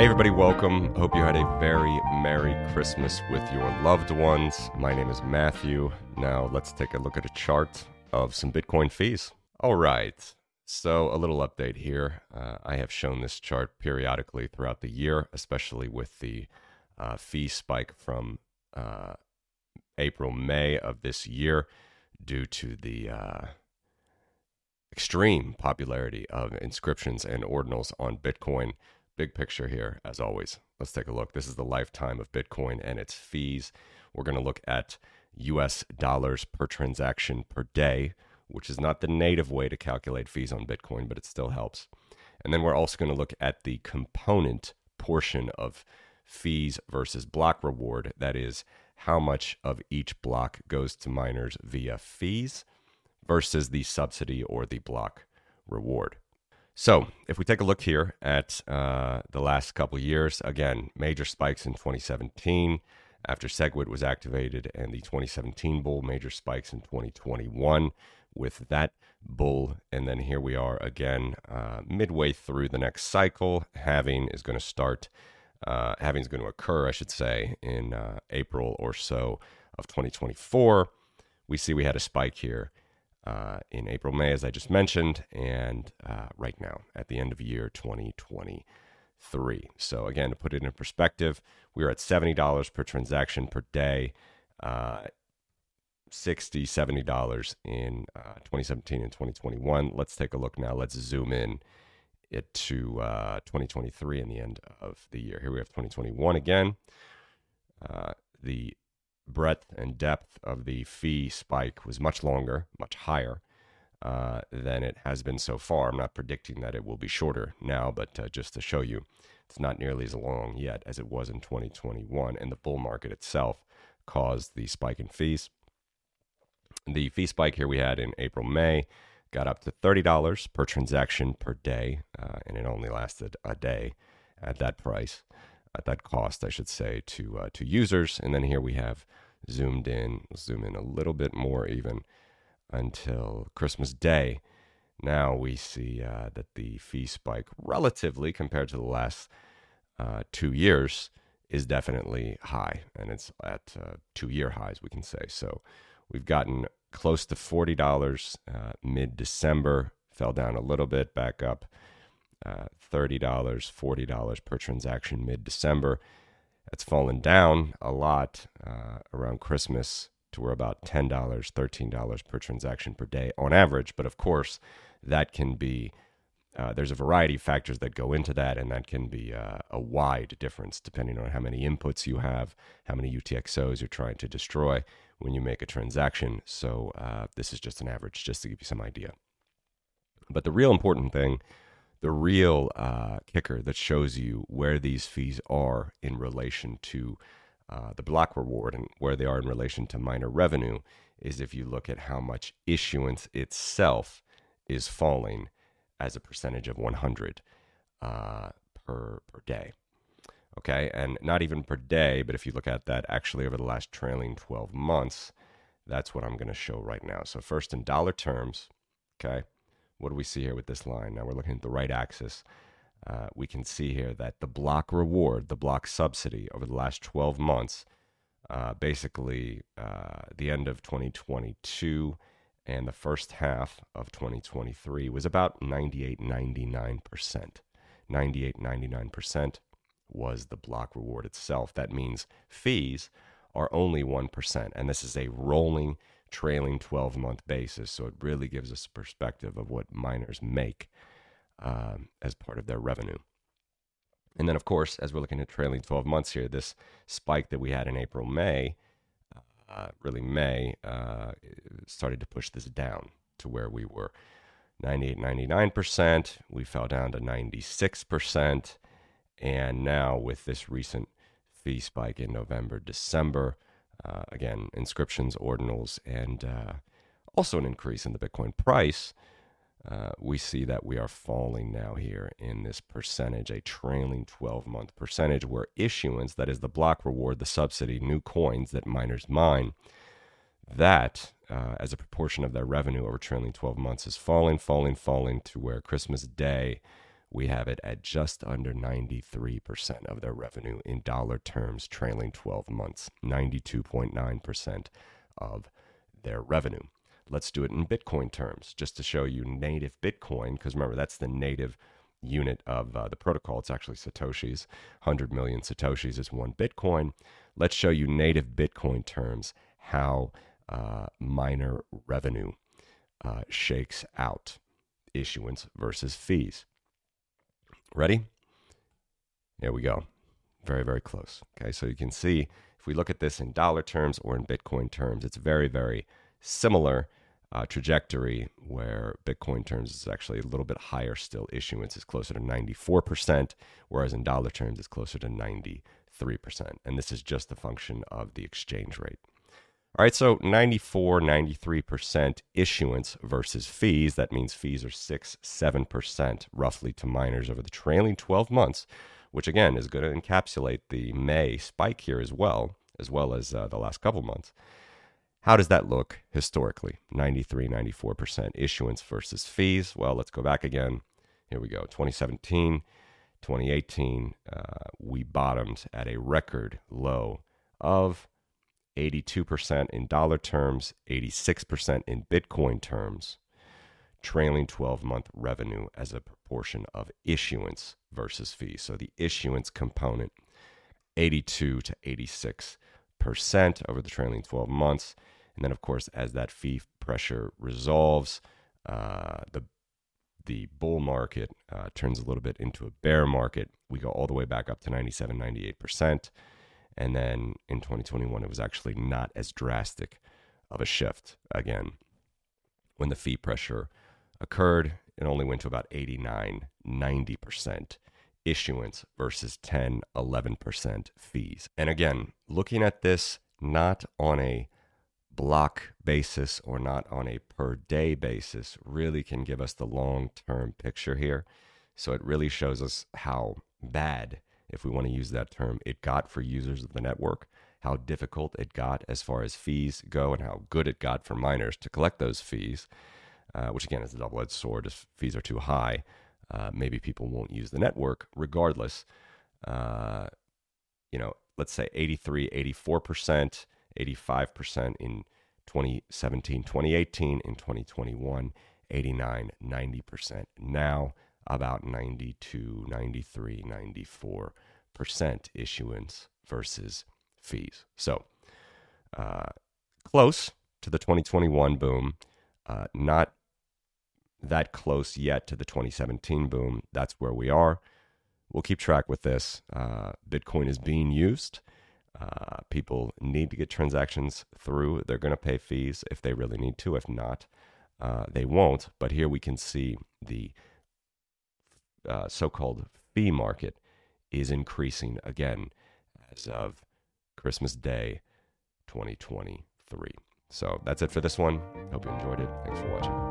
Hey, everybody, welcome. Hope you had a very Merry Christmas with your loved ones. My name is Matthew. Now, let's take a look at a chart of some Bitcoin fees. All right, so a little update here. Uh, I have shown this chart periodically throughout the year, especially with the uh, fee spike from uh, April, May of this year due to the uh, extreme popularity of inscriptions and ordinals on Bitcoin big picture here, as always. Let's take a look. This is the lifetime of Bitcoin and its fees. We're going to look at US dollars per transaction per day, which is not the native way to calculate fees on Bitcoin, but it still helps. And then we're also going to look at the component portion of fees versus block reward. That is, how much of each block goes to miners via fees versus the subsidy or the block reward. So, if we take a look here at uh, the last couple years, again, major spikes in 2017 after SegWit was activated, and the 2017 bull, major spikes in 2021 with that bull. And then here we are again, uh, midway through the next cycle. Halving is going to start, uh, halving is going to occur, I should say, in uh, April or so of 2024. We see we had a spike here uh, in April, May, as I just mentioned, and uh, right now at the end of year 2023. So, again, to put it in perspective, we are at $70 per transaction per day, uh, $60, $70 in uh, 2017 and 2021. Let's take a look now. Let's zoom in it to uh, 2023 and the end of the year. Here we have 2021 again. Uh, the breadth and depth of the fee spike was much longer, much higher uh, than it has been so far. I'm not predicting that it will be shorter now, but uh, just to show you, it's not nearly as long yet as it was in 2021. And the bull market itself caused the spike in fees. The fee spike here we had in April, May got up to $30 per transaction per day, uh, and it only lasted a day at that price at that cost, I should say, to uh, to users. And then here we have zoomed in, zoom in a little bit more even until Christmas Day. Now we see uh, that the fee spike, relatively compared to the last uh, two years, is definitely high, and it's at uh, two-year highs, we can say. So we've gotten close to forty dollars uh, mid-December, fell down a little bit, back up uh, $30, $40 per transaction mid December. That's fallen down a lot uh, around Christmas to where about $10, $13 per transaction per day on average. But of course, that can be, uh, there's a variety of factors that go into that, and that can be uh, a wide difference depending on how many inputs you have, how many UTXOs you're trying to destroy when you make a transaction. So uh, this is just an average, just to give you some idea. But the real important thing the real uh, kicker that shows you where these fees are in relation to uh, the block reward and where they are in relation to miner revenue is if you look at how much issuance itself is falling as a percentage of 100 uh, per per day. Okay, and not even per day, but if you look at that actually over the last trailing 12 months, that's what I'm going to show right now. So first in dollar terms, okay, what do we see here with this line? Now we're looking at the right axis. Uh, we can see here that the block reward, the block subsidy over the last 12 months, uh, basically uh, the end of 2022 and the first half of 2023 was about 98, 99%. 98, 99% was the block reward itself. That means fees are only 1%. And this is a rolling trailing 12 month basis. So it really gives us a perspective of what miners make um, as part of their revenue. And then, of course, as we're looking at trailing 12 months here, this spike that we had in April, May, uh, really May, uh, started to push this down to where we were 98, 99%. We fell down to 96%. And now, with this recent fee spike in November, December, uh, again, inscriptions, ordinals, and uh, also an increase in the Bitcoin price, uh, we see that we are falling now here in this percentage, a trailing 12 month percentage, where issuance, that is the block reward, the subsidy, new coins that miners mine, that uh, as a proportion of their revenue over trailing 12 months is falling, falling, falling to where Christmas Day we have it at just under 93% of their revenue in dollar terms, trailing 12 months, 92.9% of their revenue. Let's do it in Bitcoin terms, just to show you native Bitcoin, because remember, that's the native unit of uh, the protocol. It's actually Satoshis. 100 million Satoshis is one Bitcoin. Let's show you native Bitcoin terms how uh, miner revenue uh, shakes out issuance versus fees. Ready? There we go. Very, very close. Okay, so you can see if we look at this in dollar terms or in Bitcoin terms, it's very, very similar uh, trajectory where Bitcoin terms is actually a little bit higher still. Issuance is closer to 94%, whereas in dollar terms, it's closer to 93%. And this is just a function of the exchange rate. All right, so 94, 93% issuance versus fees. That means fees are 6, 7% roughly to miners over the trailing 12 months, which again is going to encapsulate the May spike here as well, as well as uh, the last couple months. How does that look historically? 93, 94% issuance versus fees. Well, let's go back again. Here we go. 2017, 2018, uh, we bottomed at a record low of 82% in dollar terms, 86% in Bitcoin terms, trailing 12 month revenue as a proportion of issuance versus fees. So the issuance component, 82 to 86% over the trailing 12 months. And then, of course, as that fee pressure resolves, uh, the the bull market uh, turns a little bit into a bear market. We go all the way back up to 97, 98%. And then in 2021, it was actually not as drastic of a shift. Again, when the fee pressure occurred, it only went to about 89, 90% issuance versus 10, 11% fees. And again, looking at this not on a block basis or not on a per day basis really can give us the long term picture here. So it really shows us how bad if we want to use that term, it got for users of the network, how difficult it got as far as fees go, and how good it got for miners to collect those fees, uh, which again is a double edged sword. If fees are too high, uh, maybe people won't use the network regardless. Uh, you know, let's say 83, 84%, 85% in 2017, 2018, in 2021, 89, 90%. Now, about 92, 93, 94 percent issuance versus fees. So uh, close to the 2021 boom, uh, not that close yet to the 2017 boom. That's where we are. We'll keep track with this. Uh, Bitcoin is being used. Uh, people need to get transactions through. They're going to pay fees if they really need to. If not, uh, they won't. But here we can see the uh, so-called fee market is increasing again as of Christmas Day 2023. So that's it for this one. Hope you enjoyed it. Thanks for watching.